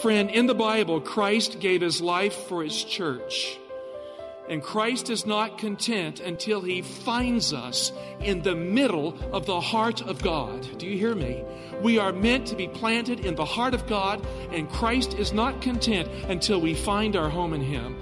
Friend, in the Bible, Christ gave his life for his church. And Christ is not content until he finds us in the middle of the heart of God. Do you hear me? We are meant to be planted in the heart of God, and Christ is not content until we find our home in him.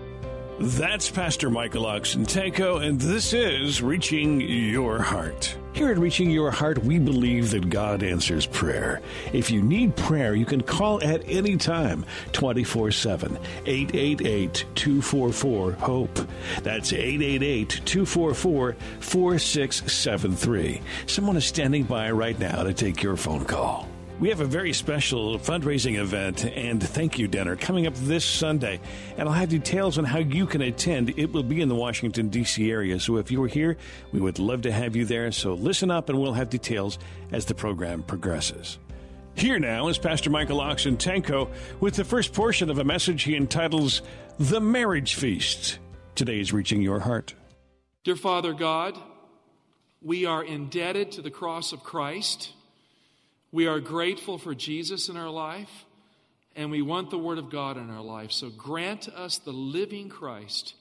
That's Pastor Michael Oxentenko, and this is Reaching Your Heart. Here at Reaching Your Heart, we believe that God answers prayer. If you need prayer, you can call at any time, 24 7, 888 244 HOPE. That's 888 244 4673. Someone is standing by right now to take your phone call. We have a very special fundraising event and thank you dinner coming up this Sunday. And I'll have details on how you can attend. It will be in the Washington, D.C. area. So if you are here, we would love to have you there. So listen up and we'll have details as the program progresses. Here now is Pastor Michael Oxentenko with the first portion of a message he entitles The Marriage Feast. Today is Reaching Your Heart. Dear Father God, we are indebted to the cross of Christ. We are grateful for Jesus in our life, and we want the Word of God in our life. So grant us the living Christ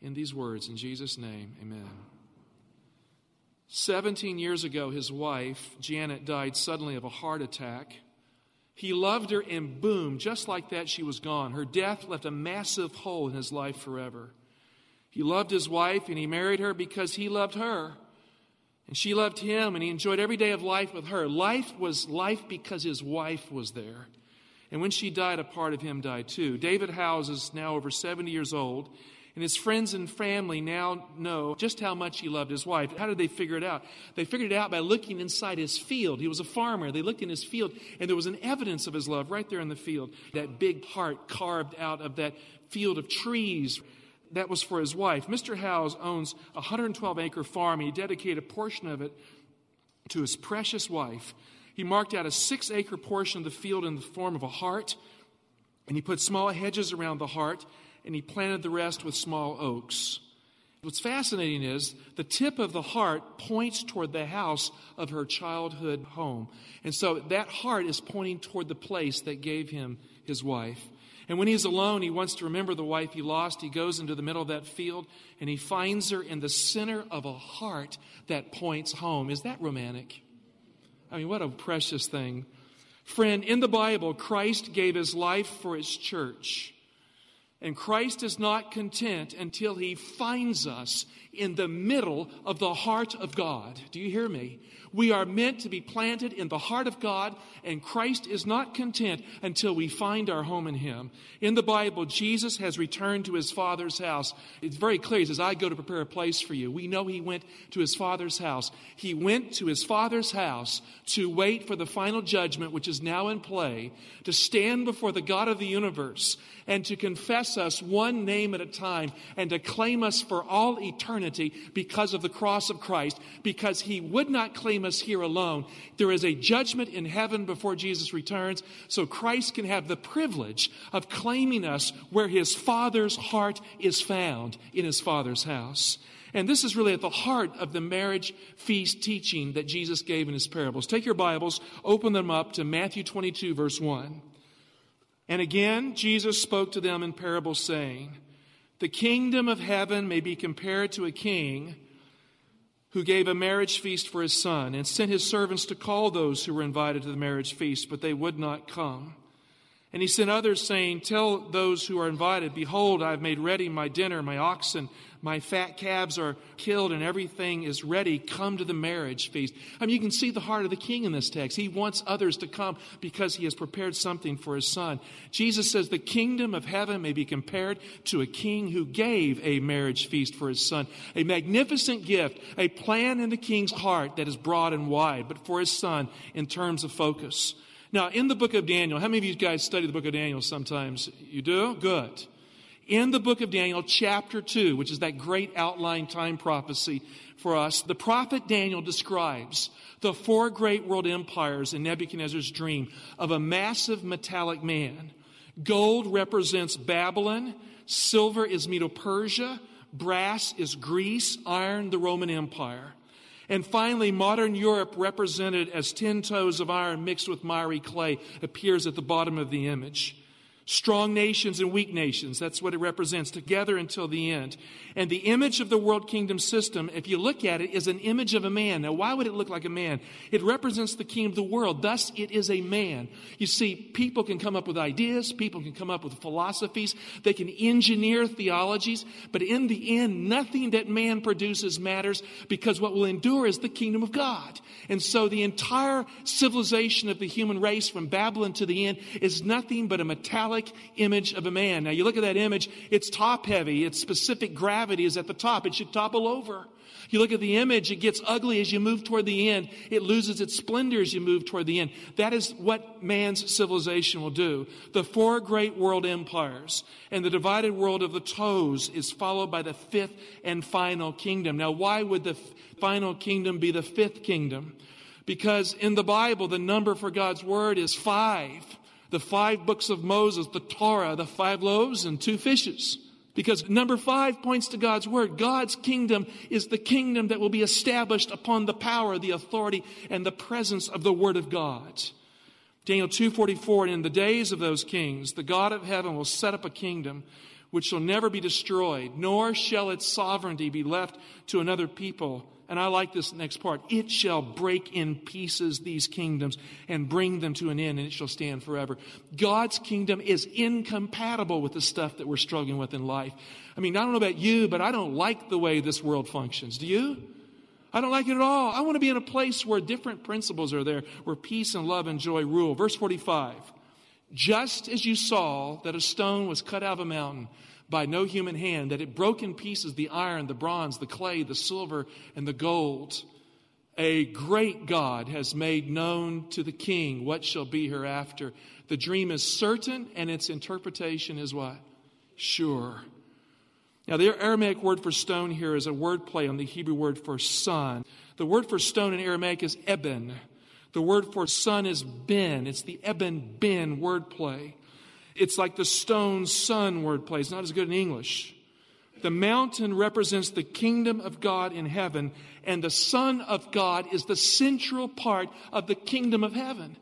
in these words. In Jesus' name, amen. 17 years ago, his wife, Janet, died suddenly of a heart attack. He loved her, and boom, just like that, she was gone. Her death left a massive hole in his life forever. He loved his wife, and he married her because he loved her. And she loved him, and he enjoyed every day of life with her. Life was life because his wife was there. And when she died, a part of him died too. David Howes is now over 70 years old, and his friends and family now know just how much he loved his wife. How did they figure it out? They figured it out by looking inside his field. He was a farmer. They looked in his field, and there was an evidence of his love right there in the field. That big heart carved out of that field of trees that was for his wife. Mr. Howes owns a 112 acre farm. He dedicated a portion of it to his precious wife. He marked out a six acre portion of the field in the form of a heart, and he put small hedges around the heart, and he planted the rest with small oaks. What's fascinating is the tip of the heart points toward the house of her childhood home. And so that heart is pointing toward the place that gave him his wife. And when he's alone, he wants to remember the wife he lost. He goes into the middle of that field and he finds her in the center of a heart that points home. Is that romantic? I mean, what a precious thing. Friend, in the Bible, Christ gave his life for his church. And Christ is not content until he finds us in the middle of the heart of God. Do you hear me? We are meant to be planted in the heart of God, and Christ is not content until we find our home in Him. In the Bible, Jesus has returned to His Father's house. It's very clear. He says, I go to prepare a place for you. We know He went to His Father's house. He went to His Father's house to wait for the final judgment, which is now in play, to stand before the God of the universe and to confess us one name at a time and to claim us for all eternity because of the cross of Christ, because He would not claim us here alone. There is a judgment in heaven before Jesus returns, so Christ can have the privilege of claiming us where His Father's heart is found in His Father's house. And this is really at the heart of the marriage feast teaching that Jesus gave in his parables. Take your Bibles, open them up to Matthew 22, verse 1. And again, Jesus spoke to them in parables, saying, The kingdom of heaven may be compared to a king who gave a marriage feast for his son and sent his servants to call those who were invited to the marriage feast, but they would not come. And he sent others, saying, Tell those who are invited, Behold, I have made ready my dinner, my oxen my fat calves are killed and everything is ready. Come to the marriage feast. I mean, you can see the heart of the king in this text. He wants others to come because he has prepared something for his son. Jesus says the kingdom of heaven may be compared to a king who gave a marriage feast for his son. A magnificent gift, a plan in the king's heart that is broad and wide, but for his son in terms of focus. Now, in the book of Daniel, how many of you guys study the book of Daniel sometimes? You do? Good. In the book of Daniel, chapter 2, which is that great outline time prophecy for us, the prophet Daniel describes the four great world empires in Nebuchadnezzar's dream of a massive metallic man. Gold represents Babylon, silver is Medo Persia, brass is Greece, iron, the Roman Empire. And finally, modern Europe, represented as ten toes of iron mixed with miry clay, appears at the bottom of the image. Strong nations and weak nations, that's what it represents, together until the end. And the image of the world kingdom system, if you look at it, is an image of a man. Now, why would it look like a man? It represents the king of the world. Thus, it is a man. You see, people can come up with ideas, people can come up with philosophies, they can engineer theologies, but in the end, nothing that man produces matters because what will endure is the kingdom of God. And so the entire civilization of the human race from Babylon to the end is nothing but a metallic image of a man. Now you look at that image, it's top heavy, its specific gravity is at the top. It should topple over. You look at the image, it gets ugly as you move toward the end. It loses its splendor as you move toward the end. That is what man's civilization will do. The four great world empires and the divided world of the toes is followed by the fifth and final kingdom. Now, why would the final kingdom be the fifth kingdom? Because in the Bible, the number for God's word is five the five books of Moses, the Torah, the five loaves and two fishes. Because number five points to God's word. God's kingdom is the kingdom that will be established upon the power, the authority, and the presence of the word of God. Daniel 2:44 and in the days of those kings the God of heaven will set up a kingdom which shall never be destroyed nor shall its sovereignty be left to another people and I like this next part. It shall break in pieces these kingdoms and bring them to an end, and it shall stand forever. God's kingdom is incompatible with the stuff that we're struggling with in life. I mean, I don't know about you, but I don't like the way this world functions. Do you? I don't like it at all. I want to be in a place where different principles are there, where peace and love and joy rule. Verse 45 Just as you saw that a stone was cut out of a mountain, by no human hand, that it broke in pieces the iron, the bronze, the clay, the silver, and the gold. A great God has made known to the king what shall be hereafter. The dream is certain, and its interpretation is what? Sure. Now, the Aramaic word for stone here is a word play on the Hebrew word for son. The word for stone in Aramaic is eben. The word for son is ben. It's the eben ben word play. It's like the stone son wordplay. It's not as good in English. The mountain represents the kingdom of God in heaven, and the Son of God is the central part of the kingdom of heaven.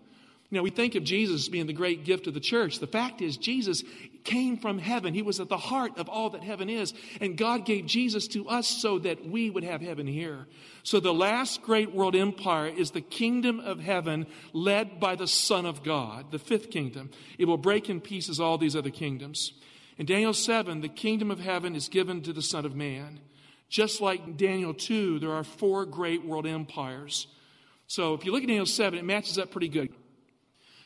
Know, we think of Jesus being the great gift of the church. The fact is, Jesus came from heaven. He was at the heart of all that heaven is. And God gave Jesus to us so that we would have heaven here. So the last great world empire is the kingdom of heaven led by the Son of God, the fifth kingdom. It will break in pieces all these other kingdoms. In Daniel 7, the kingdom of heaven is given to the Son of Man. Just like Daniel 2, there are four great world empires. So if you look at Daniel 7, it matches up pretty good.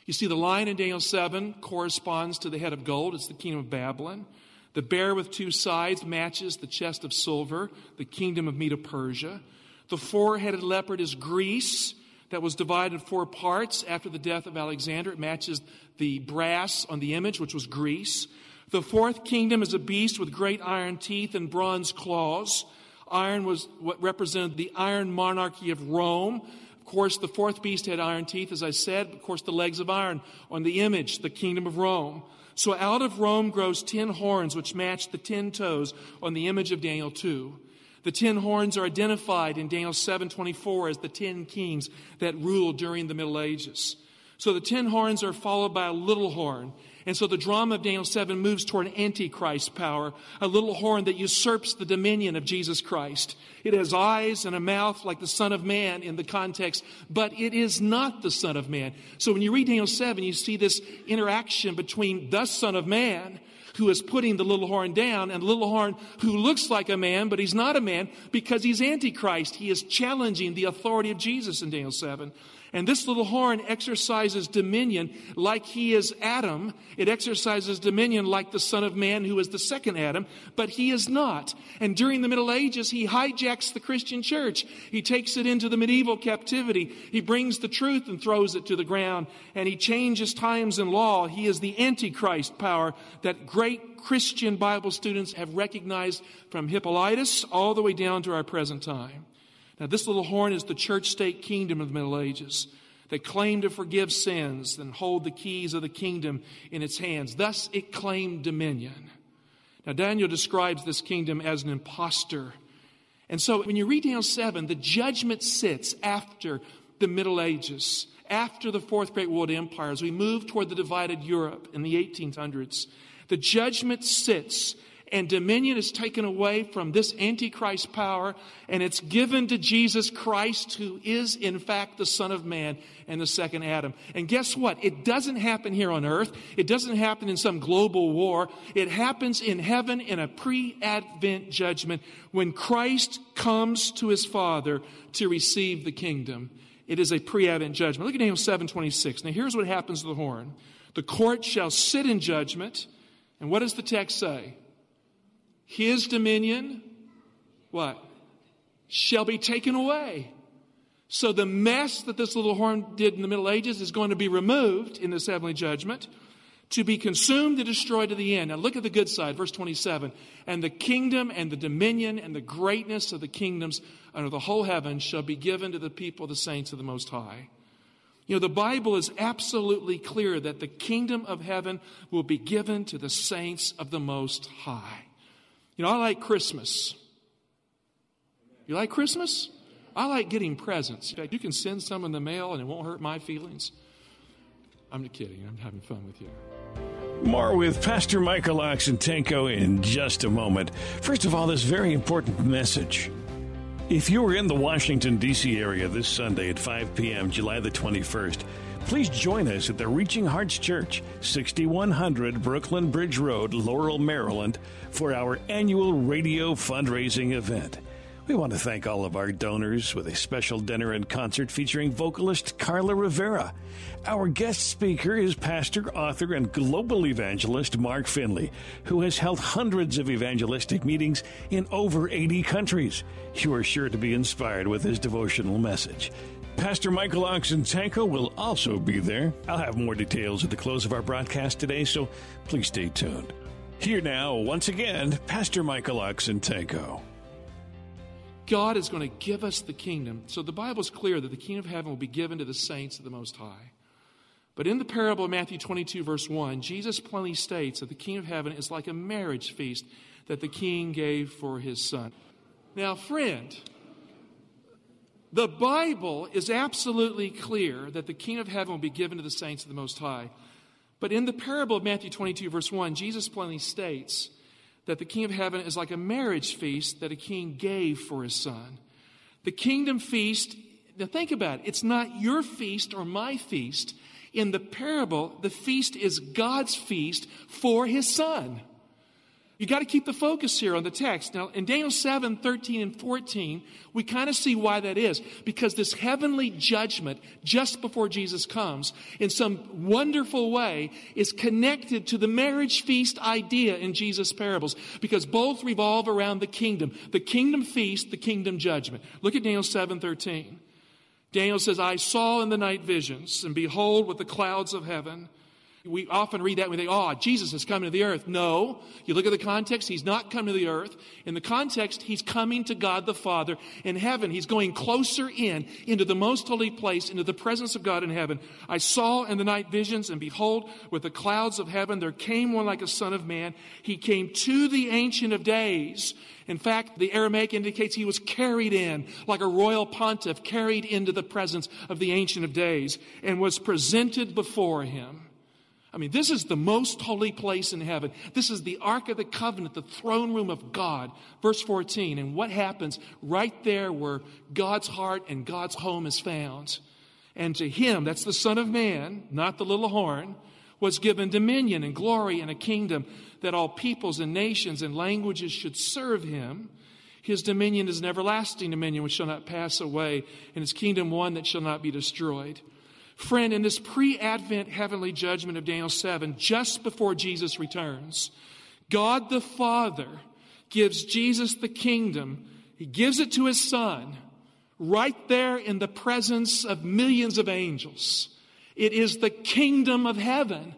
You see, the lion in Daniel 7 corresponds to the head of gold, it's the kingdom of Babylon. The bear with two sides matches the chest of silver, the kingdom of Medo Persia. The four headed leopard is Greece, that was divided in four parts after the death of Alexander. It matches the brass on the image, which was Greece. The fourth kingdom is a beast with great iron teeth and bronze claws. Iron was what represented the iron monarchy of Rome. Of course, the fourth beast had iron teeth, as I said. Of course, the legs of iron on the image, the kingdom of Rome. So out of Rome grows ten horns, which match the ten toes on the image of Daniel 2. The ten horns are identified in Daniel 7:24 as the ten kings that ruled during the Middle Ages. So the ten horns are followed by a little horn. And so the drama of Daniel 7 moves toward antichrist power, a little horn that usurps the dominion of Jesus Christ. It has eyes and a mouth like the Son of Man in the context, but it is not the Son of Man. So when you read Daniel 7, you see this interaction between the Son of Man who is putting the little horn down, and the little horn who looks like a man, but he's not a man because he's Antichrist. He is challenging the authority of Jesus in Daniel 7. And this little horn exercises dominion like he is Adam. It exercises dominion like the Son of Man, who is the second Adam, but he is not. And during the Middle Ages, he hijacks the Christian church. He takes it into the medieval captivity. He brings the truth and throws it to the ground. And he changes times and law. He is the Antichrist power that great Christian Bible students have recognized from Hippolytus all the way down to our present time. Now, this little horn is the church state kingdom of the Middle Ages that claimed to forgive sins and hold the keys of the kingdom in its hands. Thus, it claimed dominion. Now, Daniel describes this kingdom as an impostor. And so, when you read Daniel 7, the judgment sits after the Middle Ages, after the Fourth Great World Empire, as we move toward the divided Europe in the 1800s. The judgment sits and dominion is taken away from this Antichrist power and it's given to Jesus Christ, who is in fact the Son of Man and the second Adam. And guess what? It doesn't happen here on earth. It doesn't happen in some global war. It happens in heaven in a pre Advent judgment when Christ comes to his Father to receive the kingdom. It is a pre Advent judgment. Look at Daniel 7:26. Now here's what happens to the horn the court shall sit in judgment. And what does the text say? His dominion, what? Shall be taken away. So the mess that this little horn did in the Middle Ages is going to be removed in this heavenly judgment to be consumed and destroyed to the end. Now look at the good side, verse 27. And the kingdom and the dominion and the greatness of the kingdoms under the whole heaven shall be given to the people, of the saints of the Most High. You know, the Bible is absolutely clear that the kingdom of heaven will be given to the saints of the Most High. You know, I like Christmas. You like Christmas? I like getting presents. In fact, you can send some in the mail and it won't hurt my feelings. I'm just kidding. I'm having fun with you. More with Pastor Michael Oxentenko in just a moment. First of all, this very important message. If you are in the Washington, D.C. area this Sunday at 5 p.m., July the 21st, Please join us at the Reaching Hearts Church, 6100 Brooklyn Bridge Road, Laurel, Maryland, for our annual radio fundraising event. We want to thank all of our donors with a special dinner and concert featuring vocalist Carla Rivera. Our guest speaker is pastor, author, and global evangelist Mark Finley, who has held hundreds of evangelistic meetings in over 80 countries. You are sure to be inspired with his devotional message. Pastor Michael Oxentenko will also be there. I'll have more details at the close of our broadcast today, so please stay tuned. Here now, once again, Pastor Michael Oxentenko. God is going to give us the kingdom. So the Bible is clear that the kingdom of heaven will be given to the saints of the Most High. But in the parable of Matthew 22, verse 1, Jesus plainly states that the kingdom of heaven is like a marriage feast that the king gave for his son. Now, friend, the Bible is absolutely clear that the kingdom of heaven will be given to the saints of the Most High. But in the parable of Matthew 22, verse 1, Jesus plainly states that the kingdom of heaven is like a marriage feast that a king gave for his son. The kingdom feast, now think about it, it's not your feast or my feast. In the parable, the feast is God's feast for his son. You got to keep the focus here on the text. Now, in Daniel 7, 13, and 14, we kind of see why that is. Because this heavenly judgment, just before Jesus comes, in some wonderful way, is connected to the marriage feast idea in Jesus' parables. Because both revolve around the kingdom. The kingdom feast, the kingdom judgment. Look at Daniel 7, 13. Daniel says, I saw in the night visions, and behold, with the clouds of heaven, we often read that and we think, oh, Jesus is coming to the earth. No. You look at the context, he's not coming to the earth. In the context, he's coming to God the Father in heaven. He's going closer in, into the most holy place, into the presence of God in heaven. I saw in the night visions, and behold, with the clouds of heaven, there came one like a son of man. He came to the Ancient of Days. In fact, the Aramaic indicates he was carried in, like a royal pontiff, carried into the presence of the Ancient of Days, and was presented before him. I mean, this is the most holy place in heaven. This is the Ark of the Covenant, the throne room of God. Verse 14. And what happens right there where God's heart and God's home is found? And to him, that's the Son of Man, not the little horn, was given dominion and glory and a kingdom that all peoples and nations and languages should serve him. His dominion is an everlasting dominion which shall not pass away, and his kingdom one that shall not be destroyed. Friend, in this pre Advent heavenly judgment of Daniel 7, just before Jesus returns, God the Father gives Jesus the kingdom. He gives it to his Son right there in the presence of millions of angels. It is the kingdom of heaven,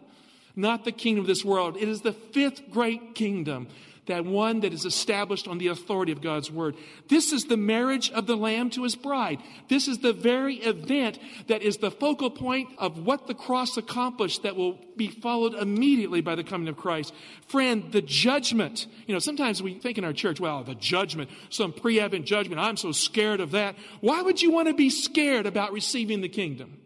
not the kingdom of this world. It is the fifth great kingdom that one that is established on the authority of God's word. This is the marriage of the Lamb to his bride. This is the very event that is the focal point of what the cross accomplished that will be followed immediately by the coming of Christ. Friend, the judgment, you know, sometimes we think in our church, well, the judgment, some pre Advent judgment, I'm so scared of that. Why would you want to be scared about receiving the kingdom?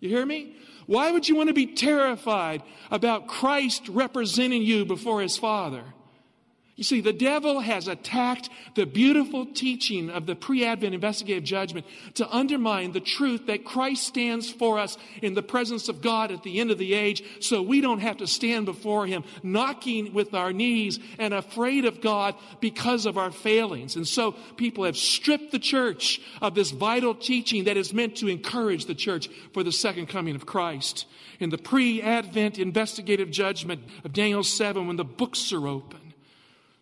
You hear me? Why would you want to be terrified about Christ representing you before his Father? You see, the devil has attacked the beautiful teaching of the pre Advent investigative judgment to undermine the truth that Christ stands for us in the presence of God at the end of the age so we don't have to stand before Him knocking with our knees and afraid of God because of our failings. And so people have stripped the church of this vital teaching that is meant to encourage the church for the second coming of Christ. In the pre Advent investigative judgment of Daniel 7, when the books are open,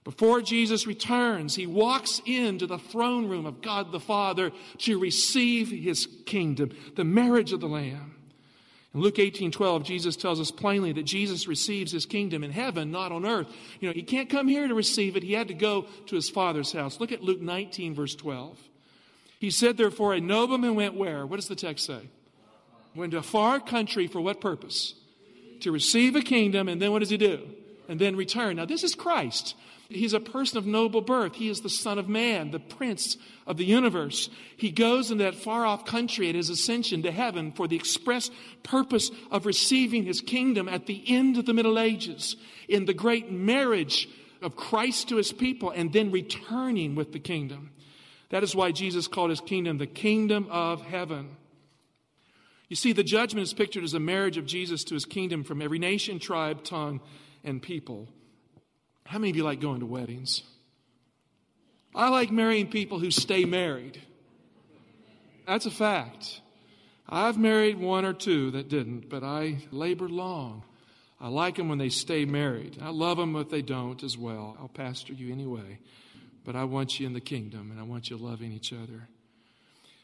before Jesus returns, he walks into the throne room of God the Father to receive his kingdom, the marriage of the Lamb. In Luke 18 12, Jesus tells us plainly that Jesus receives his kingdom in heaven, not on earth. You know, he can't come here to receive it, he had to go to his Father's house. Look at Luke 19, verse 12. He said, therefore, a nobleman went where? What does the text say? Went to a far country for what purpose? To receive a kingdom, and then what does he do? And then return. Now, this is Christ. He's a person of noble birth. He is the Son of Man, the Prince of the universe. He goes into that far off country at his ascension to heaven for the express purpose of receiving his kingdom at the end of the Middle Ages in the great marriage of Christ to his people and then returning with the kingdom. That is why Jesus called his kingdom the kingdom of heaven. You see, the judgment is pictured as a marriage of Jesus to his kingdom from every nation, tribe, tongue, and people. How many of you like going to weddings? I like marrying people who stay married. That's a fact. I've married one or two that didn't, but I labored long. I like them when they stay married. I love them if they don't as well. I'll pastor you anyway. But I want you in the kingdom and I want you loving each other.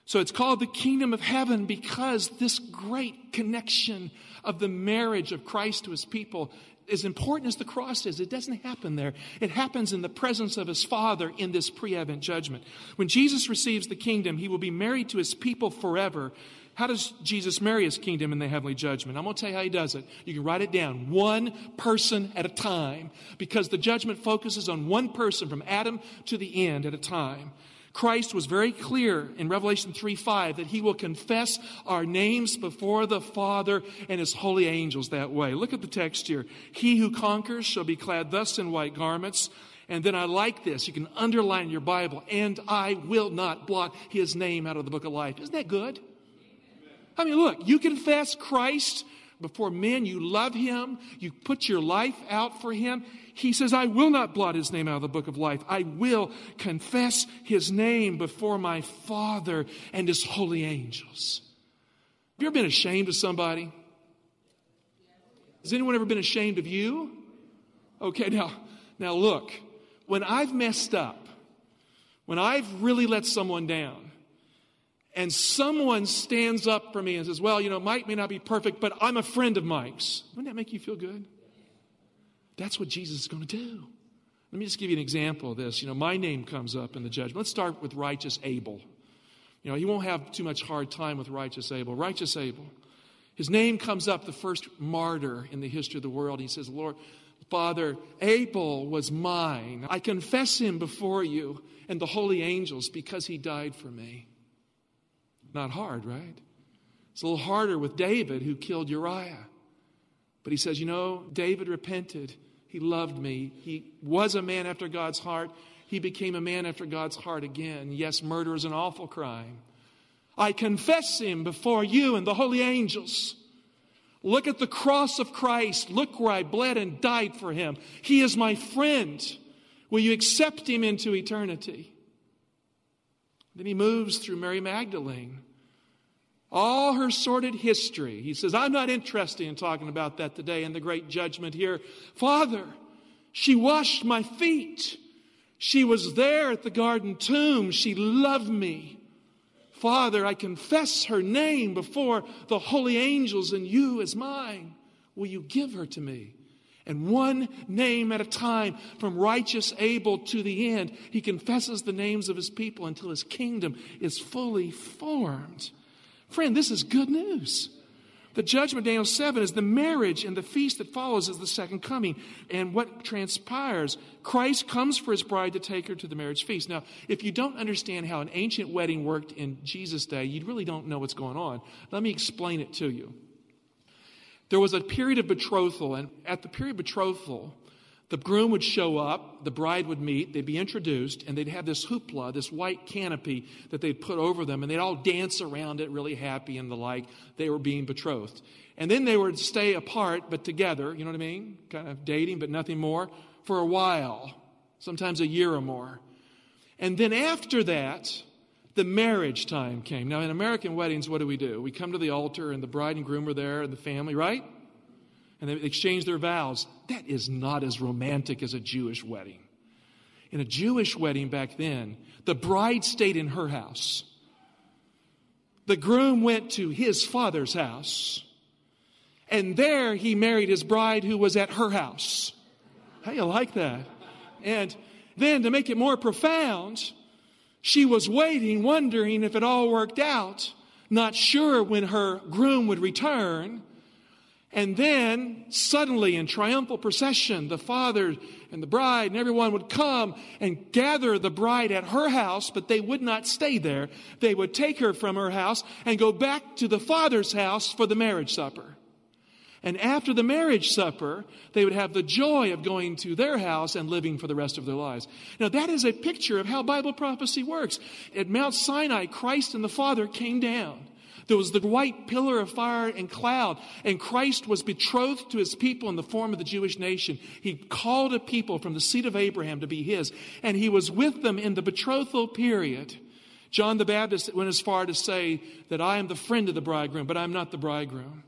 So it's called the kingdom of heaven because this great connection of the marriage of Christ to his people as important as the cross is, it doesn't happen there. It happens in the presence of his Father in this pre Advent judgment. When Jesus receives the kingdom, he will be married to his people forever. How does Jesus marry his kingdom in the heavenly judgment? I'm going to tell you how he does it. You can write it down one person at a time because the judgment focuses on one person from Adam to the end at a time. Christ was very clear in Revelation 3 5 that he will confess our names before the Father and his holy angels that way. Look at the text here. He who conquers shall be clad thus in white garments. And then I like this. You can underline your Bible. And I will not blot his name out of the book of life. Isn't that good? I mean, look, you confess Christ before men. You love him. You put your life out for him. He says, I will not blot his name out of the book of life. I will confess his name before my Father and his holy angels. Have you ever been ashamed of somebody? Has anyone ever been ashamed of you? Okay, now, now look, when I've messed up, when I've really let someone down, and someone stands up for me and says, Well, you know, Mike may not be perfect, but I'm a friend of Mike's. Wouldn't that make you feel good? That's what Jesus is going to do. Let me just give you an example of this. You know, my name comes up in the judgment. Let's start with righteous Abel. You know, he won't have too much hard time with righteous Abel. Righteous Abel. His name comes up, the first martyr in the history of the world. He says, Lord, Father, Abel was mine. I confess him before you and the holy angels because he died for me. Not hard, right? It's a little harder with David who killed Uriah. But he says, You know, David repented. He loved me. He was a man after God's heart. He became a man after God's heart again. Yes, murder is an awful crime. I confess him before you and the holy angels. Look at the cross of Christ. Look where I bled and died for him. He is my friend. Will you accept him into eternity? Then he moves through Mary Magdalene. All her sordid history. He says, I'm not interested in talking about that today in the great judgment here. Father, she washed my feet. She was there at the garden tomb. She loved me. Father, I confess her name before the holy angels and you as mine. Will you give her to me? And one name at a time, from righteous Abel to the end, he confesses the names of his people until his kingdom is fully formed. Friend, this is good news. The judgment, Daniel 7, is the marriage, and the feast that follows is the second coming. And what transpires? Christ comes for his bride to take her to the marriage feast. Now, if you don't understand how an ancient wedding worked in Jesus' day, you really don't know what's going on. Let me explain it to you. There was a period of betrothal, and at the period of betrothal, the groom would show up, the bride would meet, they'd be introduced, and they'd have this hoopla, this white canopy that they'd put over them, and they'd all dance around it really happy and the like. They were being betrothed. And then they would stay apart, but together, you know what I mean? Kind of dating, but nothing more, for a while, sometimes a year or more. And then after that, the marriage time came. Now, in American weddings, what do we do? We come to the altar, and the bride and groom are there, and the family, right? And they exchange their vows. That is not as romantic as a Jewish wedding. In a Jewish wedding back then, the bride stayed in her house. The groom went to his father's house. And there he married his bride who was at her house. How you like that? And then to make it more profound, she was waiting, wondering if it all worked out, not sure when her groom would return. And then, suddenly, in triumphal procession, the father and the bride and everyone would come and gather the bride at her house, but they would not stay there. They would take her from her house and go back to the father's house for the marriage supper. And after the marriage supper, they would have the joy of going to their house and living for the rest of their lives. Now, that is a picture of how Bible prophecy works. At Mount Sinai, Christ and the Father came down. There was the white pillar of fire and cloud, and Christ was betrothed to his people in the form of the Jewish nation. He called a people from the seed of Abraham to be his, and he was with them in the betrothal period. John the Baptist went as far to say that I am the friend of the bridegroom, but I'm not the bridegroom.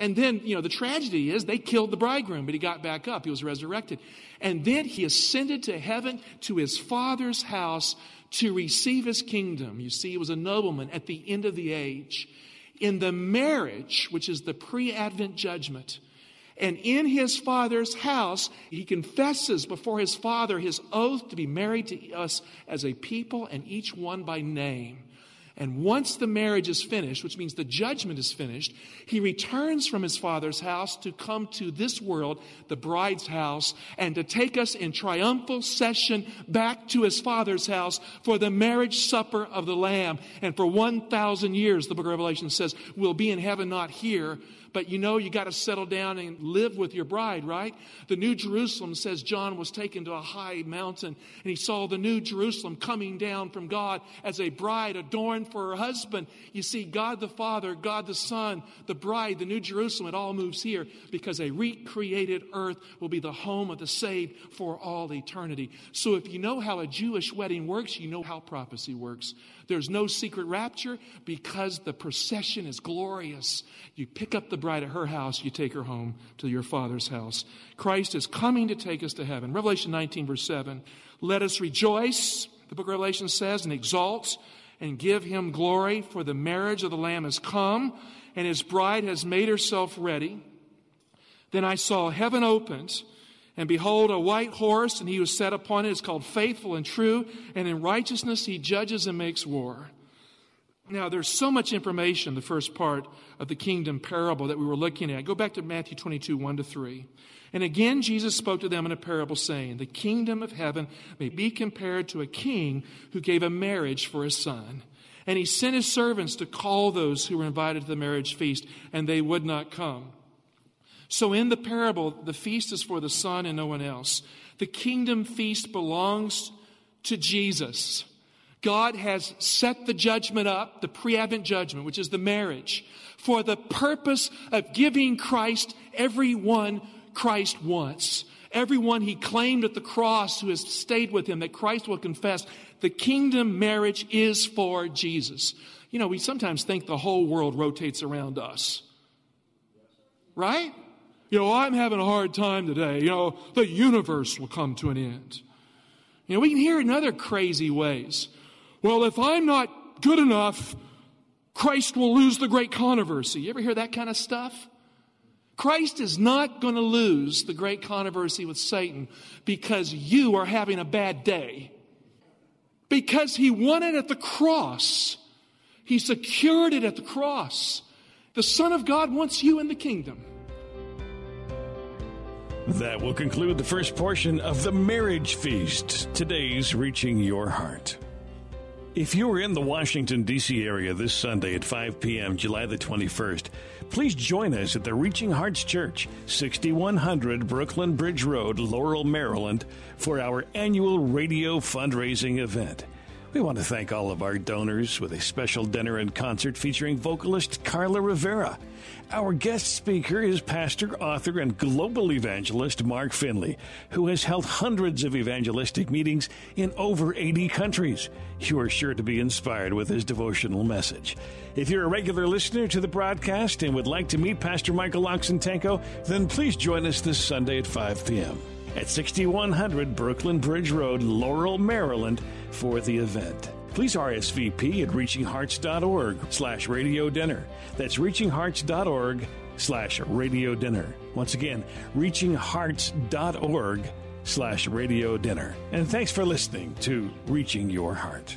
And then, you know, the tragedy is they killed the bridegroom, but he got back up. He was resurrected. And then he ascended to heaven to his father's house to receive his kingdom. You see, he was a nobleman at the end of the age. In the marriage, which is the pre Advent judgment, and in his father's house, he confesses before his father his oath to be married to us as a people and each one by name. And once the marriage is finished, which means the judgment is finished, he returns from his father's house to come to this world, the bride's house, and to take us in triumphal session back to his father's house for the marriage supper of the Lamb. And for 1,000 years, the book of Revelation says, we'll be in heaven, not here, but you know you got to settle down and live with your bride, right? The New Jerusalem says John was taken to a high mountain and he saw the New Jerusalem coming down from God as a bride adorned for her husband. You see, God the Father, God the Son, the bride, the New Jerusalem, it all moves here because a recreated earth will be the home of the saved for all eternity. So if you know how a Jewish wedding works, you know how prophecy works. There's no secret rapture because the procession is glorious. You pick up the bride at her house, you take her home to your father's house. Christ is coming to take us to heaven. Revelation 19, verse 7. Let us rejoice, the book of Revelation says, and exalt and give him glory, for the marriage of the Lamb has come, and his bride has made herself ready. Then I saw heaven opened and behold, a white horse, and he was set upon it is called faithful and true, and in righteousness he judges and makes war. Now, there's so much information, the first part of the kingdom parable that we were looking at. Go back to Matthew 22, 1 to 3. And again, Jesus spoke to them in a parable, saying, The kingdom of heaven may be compared to a king who gave a marriage for his son. And he sent his servants to call those who were invited to the marriage feast, and they would not come. So in the parable, the feast is for the Son and no one else. The kingdom feast belongs to Jesus. God has set the judgment up, the pre Advent judgment, which is the marriage, for the purpose of giving Christ everyone Christ wants. Everyone he claimed at the cross who has stayed with him, that Christ will confess, the kingdom marriage is for Jesus. You know, we sometimes think the whole world rotates around us. Right? You know, I'm having a hard time today. You know, the universe will come to an end. You know, we can hear it in other crazy ways. Well, if I'm not good enough, Christ will lose the great controversy. You ever hear that kind of stuff? Christ is not going to lose the great controversy with Satan because you are having a bad day. Because he won it at the cross. He secured it at the cross. The Son of God wants you in the kingdom. That will conclude the first portion of the marriage feast, today's Reaching Your Heart. If you are in the Washington, D.C. area this Sunday at 5 p.m., July the 21st, please join us at the Reaching Hearts Church, 6100 Brooklyn Bridge Road, Laurel, Maryland, for our annual radio fundraising event. We want to thank all of our donors with a special dinner and concert featuring vocalist Carla Rivera. Our guest speaker is pastor, author, and global evangelist Mark Finley, who has held hundreds of evangelistic meetings in over 80 countries. You are sure to be inspired with his devotional message. If you're a regular listener to the broadcast and would like to meet Pastor Michael Oxentenko, then please join us this Sunday at 5 p.m. at 6100 Brooklyn Bridge Road, Laurel, Maryland for the event. Please RSVP at reachinghearts.org slash radio dinner. That's reachinghearts.org slash radio dinner. Once again, reachinghearts.org slash radio dinner. And thanks for listening to Reaching Your Heart.